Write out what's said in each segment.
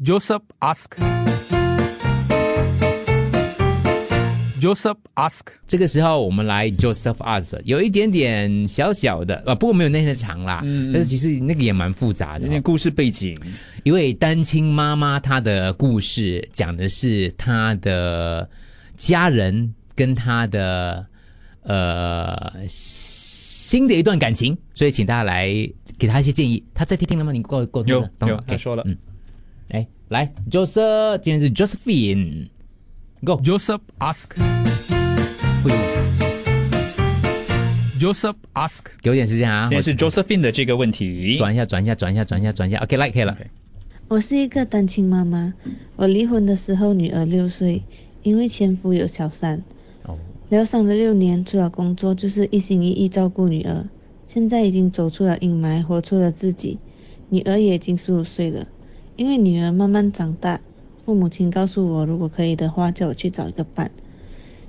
Joseph ask. Joseph ask. 这个时候我们来 Joseph ask，有一点点小小的啊，不过没有那天长啦。嗯但是其实那个也蛮复杂的哦、有点故事背景，一位单亲妈妈，她的故事讲的是她的家人跟她的呃新的一段感情，所以请大家来给她一些建议。她在听听了吗？你过过有等会有他说了嗯，哎，来，Joseph，今天是 ask. 会 Joseph ask. 给我点时间啊，我今天是 Josephine 的这个问题。转一下，转一下，转一下，转一下，转一下，OK，来，可以了。我是一个单亲妈妈，我离婚的时候女儿六岁，因为前夫有小三，哦，疗伤了六年，除了工作就是一心一意照顾女儿，现在已经走出了阴霾，活出了自己。女儿也已经十五岁了，因为女儿慢慢长大，父母亲告诉我，如果可以的话，叫我去找一个伴。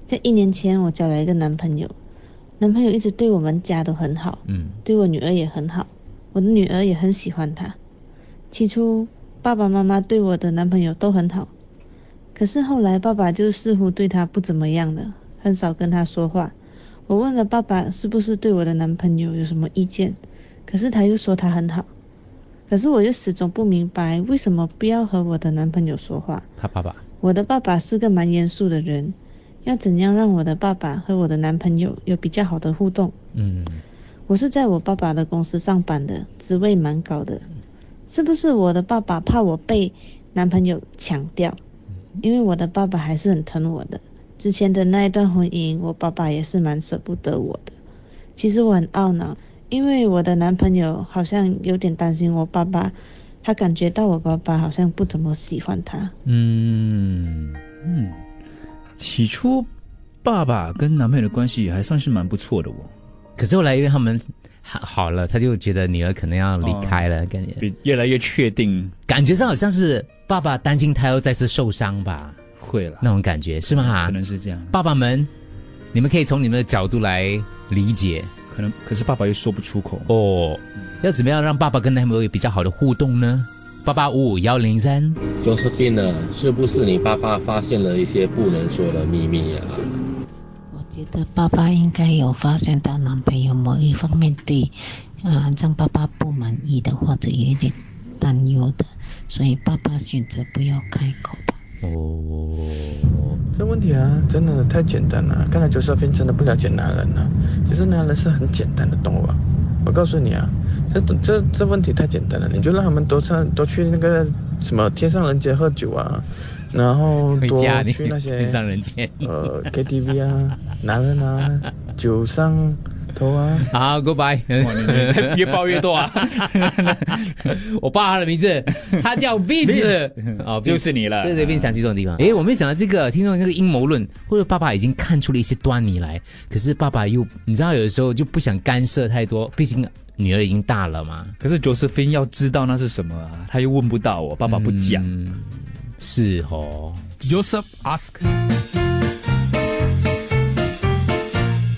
在一年前，我交了一个男朋友，男朋友一直对我们家都很好，嗯，对我女儿也很好，我的女儿也很喜欢他。起初，爸爸妈妈对我的男朋友都很好，可是后来爸爸就似乎对他不怎么样了，很少跟他说话。我问了爸爸是不是对我的男朋友有什么意见，可是他又说他很好。可是我又始终不明白为什么不要和我的男朋友说话。他爸爸，我的爸爸是个蛮严肃的人，要怎样让我的爸爸和我的男朋友有比较好的互动？嗯，我是在我爸爸的公司上班的，职位蛮高的。是不是我的爸爸怕我被男朋友抢掉？因为我的爸爸还是很疼我的。之前的那一段婚姻，我爸爸也是蛮舍不得我的。其实我很懊恼，因为我的男朋友好像有点担心我爸爸，他感觉到我爸爸好像不怎么喜欢他。嗯嗯，起初，爸爸跟男朋友的关系还算是蛮不错的哦，可是后来因为他们好好了，他就觉得女儿可能要离开了，感觉。比越来越确定。感觉上好像是爸爸担心他又再次受伤吧，会了，那种感觉是吗？可？能是这样，爸爸们，你们可以从你们的角度来理解可能可是爸爸又说不出口。哦。要怎么样让爸爸跟男朋友有比较好的互动呢？八八五五幺零三，Josephine，是不是你爸爸发现了一些不能说的秘密啊？我觉得爸爸应该有发现到男朋友某一方面对，啊、让爸爸不满意的，或者有一点担忧的，所以爸爸选择不要开口吧。哦，这问题啊，真的太简单了。看来 Josephine 真的不了解男人了。其实男人是很简单的动物啊。我告诉你啊，这这这问题太简单了，你就让他们多上多去那个什么天上人间喝酒啊，然后多去那些上人间。呃 KTV 啊，男人啊，酒上头啊。好，Goodbye。越爆越多啊！我报他的名字，他叫 Vince，哦，就是你了对对，Vince 想去这种地方。哎，我没想到这个听说那个阴谋论，或者爸爸已经看出了一些端倪来，可是爸爸又你知道有的时候就不想干涉太多，毕竟女儿已经大了嘛。可是 Josephine 要知道那是什么啊，他又问不到我，爸爸不讲。嗯是哦，Joseph ask.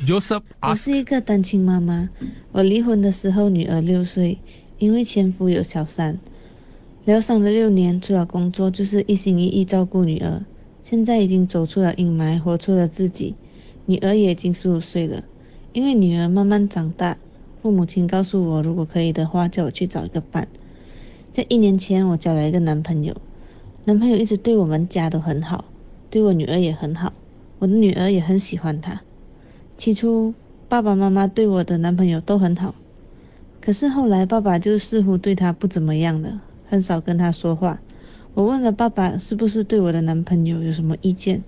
Joseph 我是一个单亲妈妈，我离婚的时候女儿六岁，因为前夫有小三，疗伤了六年，除了工作就是一心一意照顾女儿，现在已经走出了阴霾，活出了自己。女儿也已经十五岁了，因为女儿慢慢长大，父母亲告诉我，如果可以的话，叫我去找一个伴。在一年前，我交了一个男朋友，男朋友一直对我们家都很好，对我女儿也很好，我的女儿也很喜欢他。起初，爸爸妈妈对我的男朋友都很好，可是后来爸爸就似乎对他不怎么样了，很少跟他说话。我问了爸爸是不是对我的男朋友有什么意见，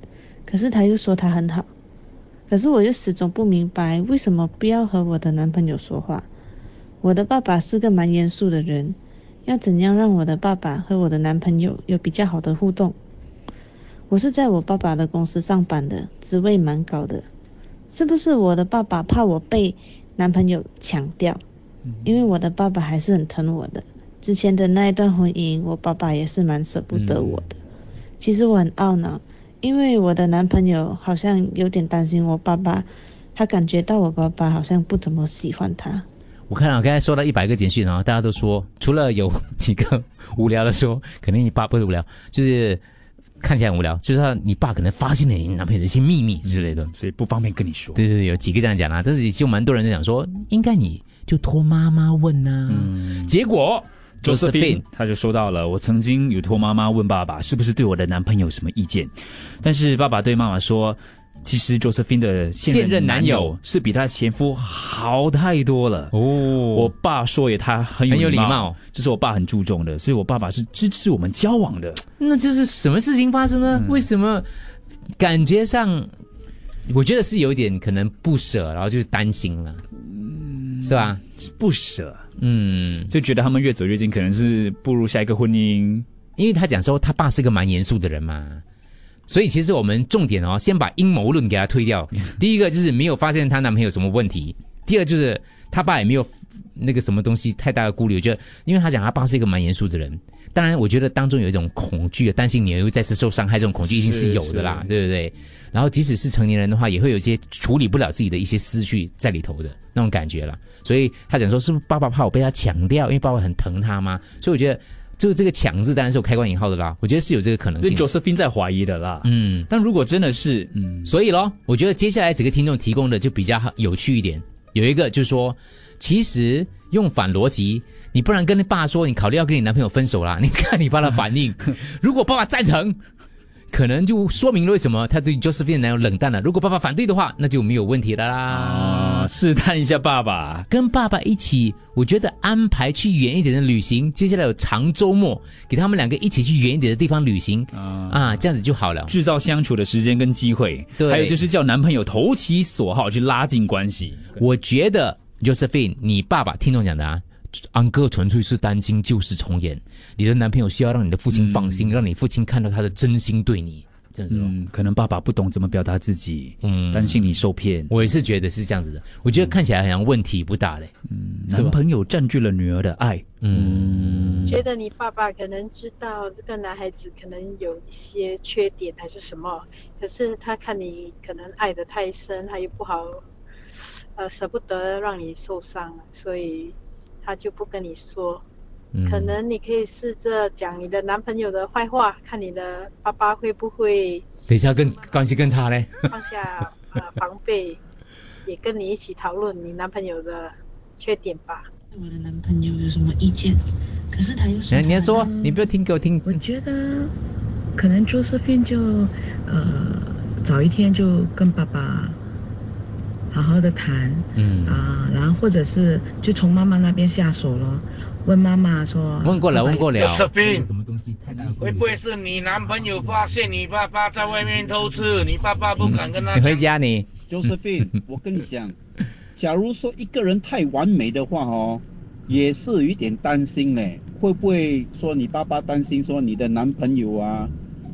可是他又说他很好。可是我又始终不明白为什么不要和我的男朋友说话。我的爸爸是个蛮严肃的人，要怎样让我的爸爸和我的男朋友有比较好的互动？我是在我爸爸的公司上班的，职位蛮高的。是不是我的爸爸怕我被男朋友抢掉？因为我的爸爸还是很疼我的。之前的那一段婚姻，我爸爸也是蛮舍不得我的。其实我很懊恼，因为我的男朋友好像有点担心我爸爸，他感觉到我爸爸好像不怎么喜欢他。我看到刚才收到一百个简讯啊，大家都说，除了有几个无聊的说，肯定你爸不是无聊，就是看起来很无聊，就是他你爸可能发现了你男朋友的一些秘密之类的。所以不方便跟你说。对对对，有几个这样讲啦、但是就蛮多人在讲说，应该你就托妈妈问呐、结果 Josephine 他就说到了，我曾经有托妈妈问爸爸是不是对我的男朋友有什么意见，但是爸爸对妈妈说，其实 Josephine 的现现任任男男友友是比她前夫好太多了。哦，我爸说也他很有礼礼貌这是我爸很注重的，所以我爸爸是支持我们交往的。那就是什么事情发生呢？为什么感觉上，我觉得是有一点可能不舍，然后就是担心了，是吧？不舍，嗯，就觉得他们越走越近，可能是步入下一个婚姻。因为他讲说他爸是个蛮严肃的人嘛，所以其实我们重点哦，先把阴谋论给他推掉。第一个就是没有发现她男朋友什么问题，第二就是他爸也没有那个什么东西太大的顾虑。我觉得，因为他讲他爸是一个蛮严肃的人，当然我觉得当中有一种恐惧，担心女儿会再次受伤害，这种恐惧一定是有的啦，对不对？然后即使是成年人的话，也会有一些处理不了自己的一些思绪在里头的那种感觉啦。所以他讲说，是不是爸爸怕我被他抢掉？因为爸爸很疼他吗？所以我觉得。就这个“抢”字当然是有开关引号的啦，我觉得是有这个可能性的。Josephine 在怀疑的啦。嗯，但如果真的是，嗯，所以咯，我觉得接下来几个听众提供的就比较有趣一点。有一个就是说，其实用反逻辑，你不然跟你爸说，你考虑要跟你男朋友分手啦，你看你爸的反应。如果爸爸赞成，可能就说明了为什么他对 Josephine 男友冷淡了。如果爸爸反对的话，那就没有问题了啦。啊，试探一下爸爸。跟爸爸一起，我觉得安排去远一点的旅行，接下来有长周末，给他们两个一起去远一点的地方旅行啊啊，这样子就好了。制造相处的时间跟机会，对还有就是叫男朋友投其所好去拉近关系。我觉得 Josephine，你爸爸听众讲的啊，安哥纯粹是担心旧事重演。你的男朋友需要让你的父亲放心，让你父亲看到他的真心对你，这样子。嗯，可能爸爸不懂怎么表达自己，嗯担心你受骗。我也是觉得是这样子的。我觉得看起来好像问题不大嘞。男朋友占据了女儿的爱，嗯，觉得你爸爸可能知道这个男孩子可能有一些缺点还是什么，可是他看你可能爱的太深，他又不好，呃，舍不得让你受伤，所以他就不跟你说。嗯可能你可以试着讲你的男朋友的坏话，看你的爸爸会不会等一下更关系更差嘞。放下呃防备，也跟你一起讨论你男朋友的缺点吧。我的男朋友有什么意见？可是他又说你要说，你不要听给我听。我觉得可能 Josephine 就呃早一天就跟爸爸好好的谈嗯，啊、然后或者是就从妈妈那边下手了，问妈妈说问过了，问过了。Josephine 什么东西会不会是你男朋友发现你爸爸在外面偷吃，你爸爸不敢跟他你回？家你 Josephine，我跟你讲，假如说一个人太完美的话哦，也是有一点担心嘞。会不会说你爸爸担心说你的男朋友啊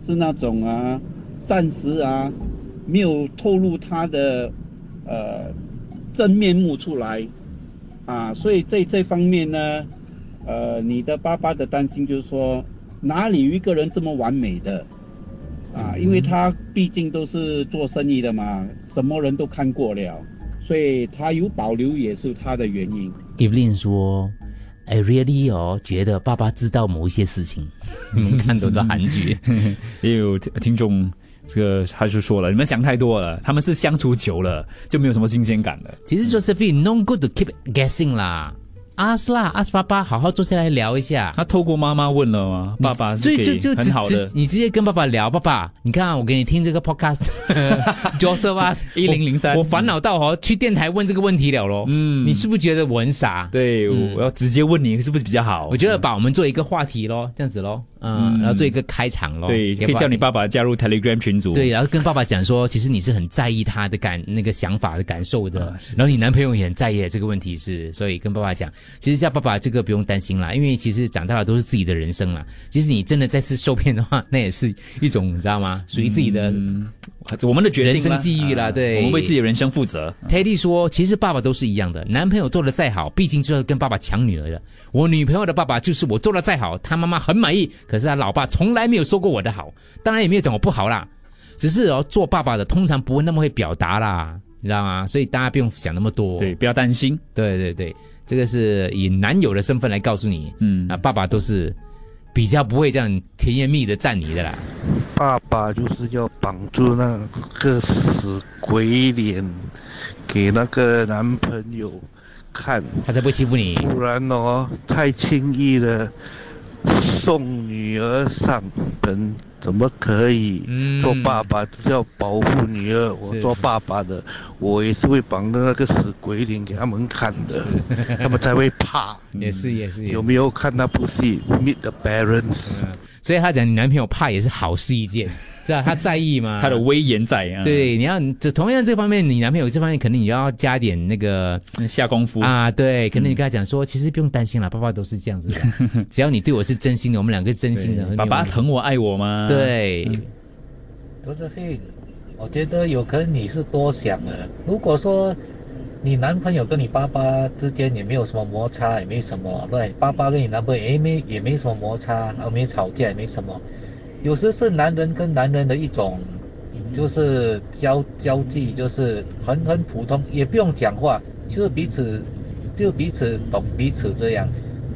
是那种啊暂时啊没有透露他的呃真面目出来啊？所以在这方面呢，呃，你的爸爸的担心就是说哪里有一个人这么完美的？啊，因为他毕竟都是做生意的嘛，什么人都看过了，所以他有保留也是他的原因。Evelyn 说：“I really 哦，觉得爸爸知道某一些事情。你们看多的韩剧，也有听听众这个他就说了，你们想太多了，他们是相处久了就没有什么新鲜感了。其实 Josephine no good to keep guessing 啦，ask 啦，ask 爸爸，好好坐下来聊一下。他透过妈妈问了吗？爸爸是给所以就就很好的你直接跟爸爸聊，爸爸，你看、啊、我给你听这个 podcast，Joseph 啊，1003我我烦恼到哦，去电台问这个问题了咯。嗯你是不是觉得我很傻？对，嗯我要直接问你是不是比较好？我觉得把我们做一个话题咯，这样子咯，嗯，嗯然后做一个开场咯，对，可以叫你爸爸加入 Telegram 群组。对，然后跟爸爸讲说，其实你是很在意他的感那个想法的感受的，啊然后你男朋友也很在意这个问题是，所以跟爸爸讲，其实叫爸爸这个不用担心啦，因为其实长大了都是自己的人生啦。其实你真的再次受骗的话，那也是一种你知道吗？属于自己的。嗯，我们的决定人生啦际遇啦啊对我们为自己的人生负责。Teddy 说，其实爸爸都是一样的，男朋友做的再好，毕竟就要跟爸爸抢女儿的。我女朋友的爸爸就是我做的再好，她妈妈很满意，可是她老爸从来没有说过我的好，当然也没有讲我不好啦。只是哦，做爸爸的通常不会那么会表达啦，你知道吗？所以大家不用想那么多。对，不要担心。对对对，这个是以男友的身份来告诉你，嗯啊，爸爸都是比较不会这样甜言蜜语的赞你的啦。爸爸就是要绑住那个死鬼脸给那个男朋友看，他才不会欺负你。不然哦，太轻易的送女儿上门，怎么可以？嗯做爸爸就是要保护女儿。我做爸爸的，我也是会绑着那个死鬼脸给他们看的，他们才会怕。也是也是，有没有看那部戏《Meet the Parents》？所以他讲你男朋友怕也是好事一件，是吧？他在意吗？他的威严在啊。对，你要这同样这方面，你男朋友这方面肯定你要加点那个下功夫啊。对，可能你跟他讲说，其实不用担心啦，爸爸都是这样子的，只要你对我是真心的，我们两个是真心的。爸爸疼我爱我吗？对。罗志飞，我觉得有可能你是多想了。如果说你男朋友跟你爸爸之间也没有什么摩擦，也没什么，对，爸爸跟你男朋友也没也没什么摩擦，也没吵架，也没什么。有时是男人跟男人的一种，就是交交际，就是很很普通，也不用讲话，就是彼此就彼此懂彼此这样。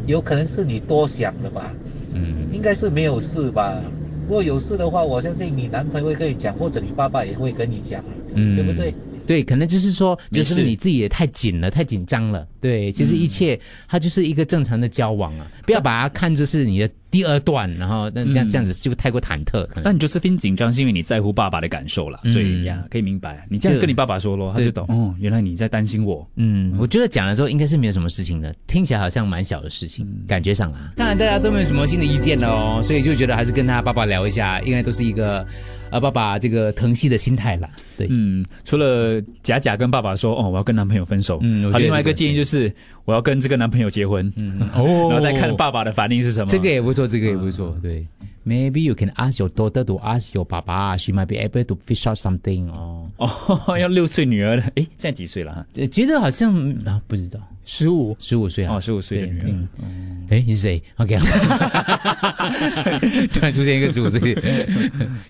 有可能是你多想了吧？嗯，应该是没有事吧。如果有事的话，我相信你男朋友会跟你讲，或者你爸爸也会跟你讲，嗯，对不对？对，可能就是说，就是你自己也太紧了，太紧张了。对，其实一切它就是一个正常的交往啊，不要把它看作是你的第二段，然后那这样嗯这样子就太过忐忑。可能但你 Josephine 紧张是因为你在乎爸爸的感受啦，所以嗯呀，可以明白。你这样跟你爸爸说咯，他就懂哦，原来你在担心我。嗯，我觉得讲了之后应该是没有什么事情的，听起来好像蛮小的事情，感觉上啊。当然大家都没有什么新的意见了哦，所以就觉得还是跟他爸爸聊一下，应该都是一个呃爸爸这个疼惜的心态啦。对，嗯，除了假假跟爸爸说哦，我要跟男朋友分手，嗯好另外一个建议就是我要跟这个男朋友结婚，嗯，哦 然后再看爸爸的反应是什么。这个也不错，这个也不错，对。Maybe you can ask your daughter to ask your 爸爸，she might be able to fish out something 哦。哦，要六岁女儿的，诶，现在几岁了觉得好像啊，不知道，十五，十五岁啊，哦，十五岁的女儿。嗯，哎，你是谁？OK，突然出现一个十五岁，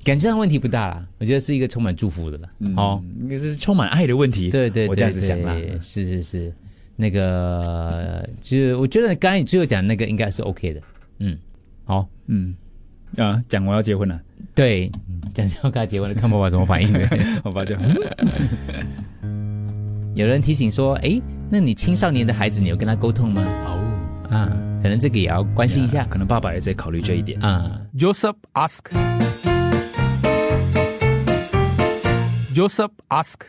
感觉上问题不大啦，我觉得是一个充满祝福的了。哦，应该是充满爱的问题。对对，我这样子想啦。是是是，那个就我觉得刚才你最后讲那个应该是 OK 的。嗯，好，嗯，啊，讲我要结婚了，对，讲要跟他结婚了，看爸爸怎么反应的。我爸，就 有人提醒说，哎，那你青少年的孩子，你有跟他沟通吗？哦，啊，可能这个也要关心一下。可能爸爸也在考虑这一点啊。Joseph ask. Joseph ask.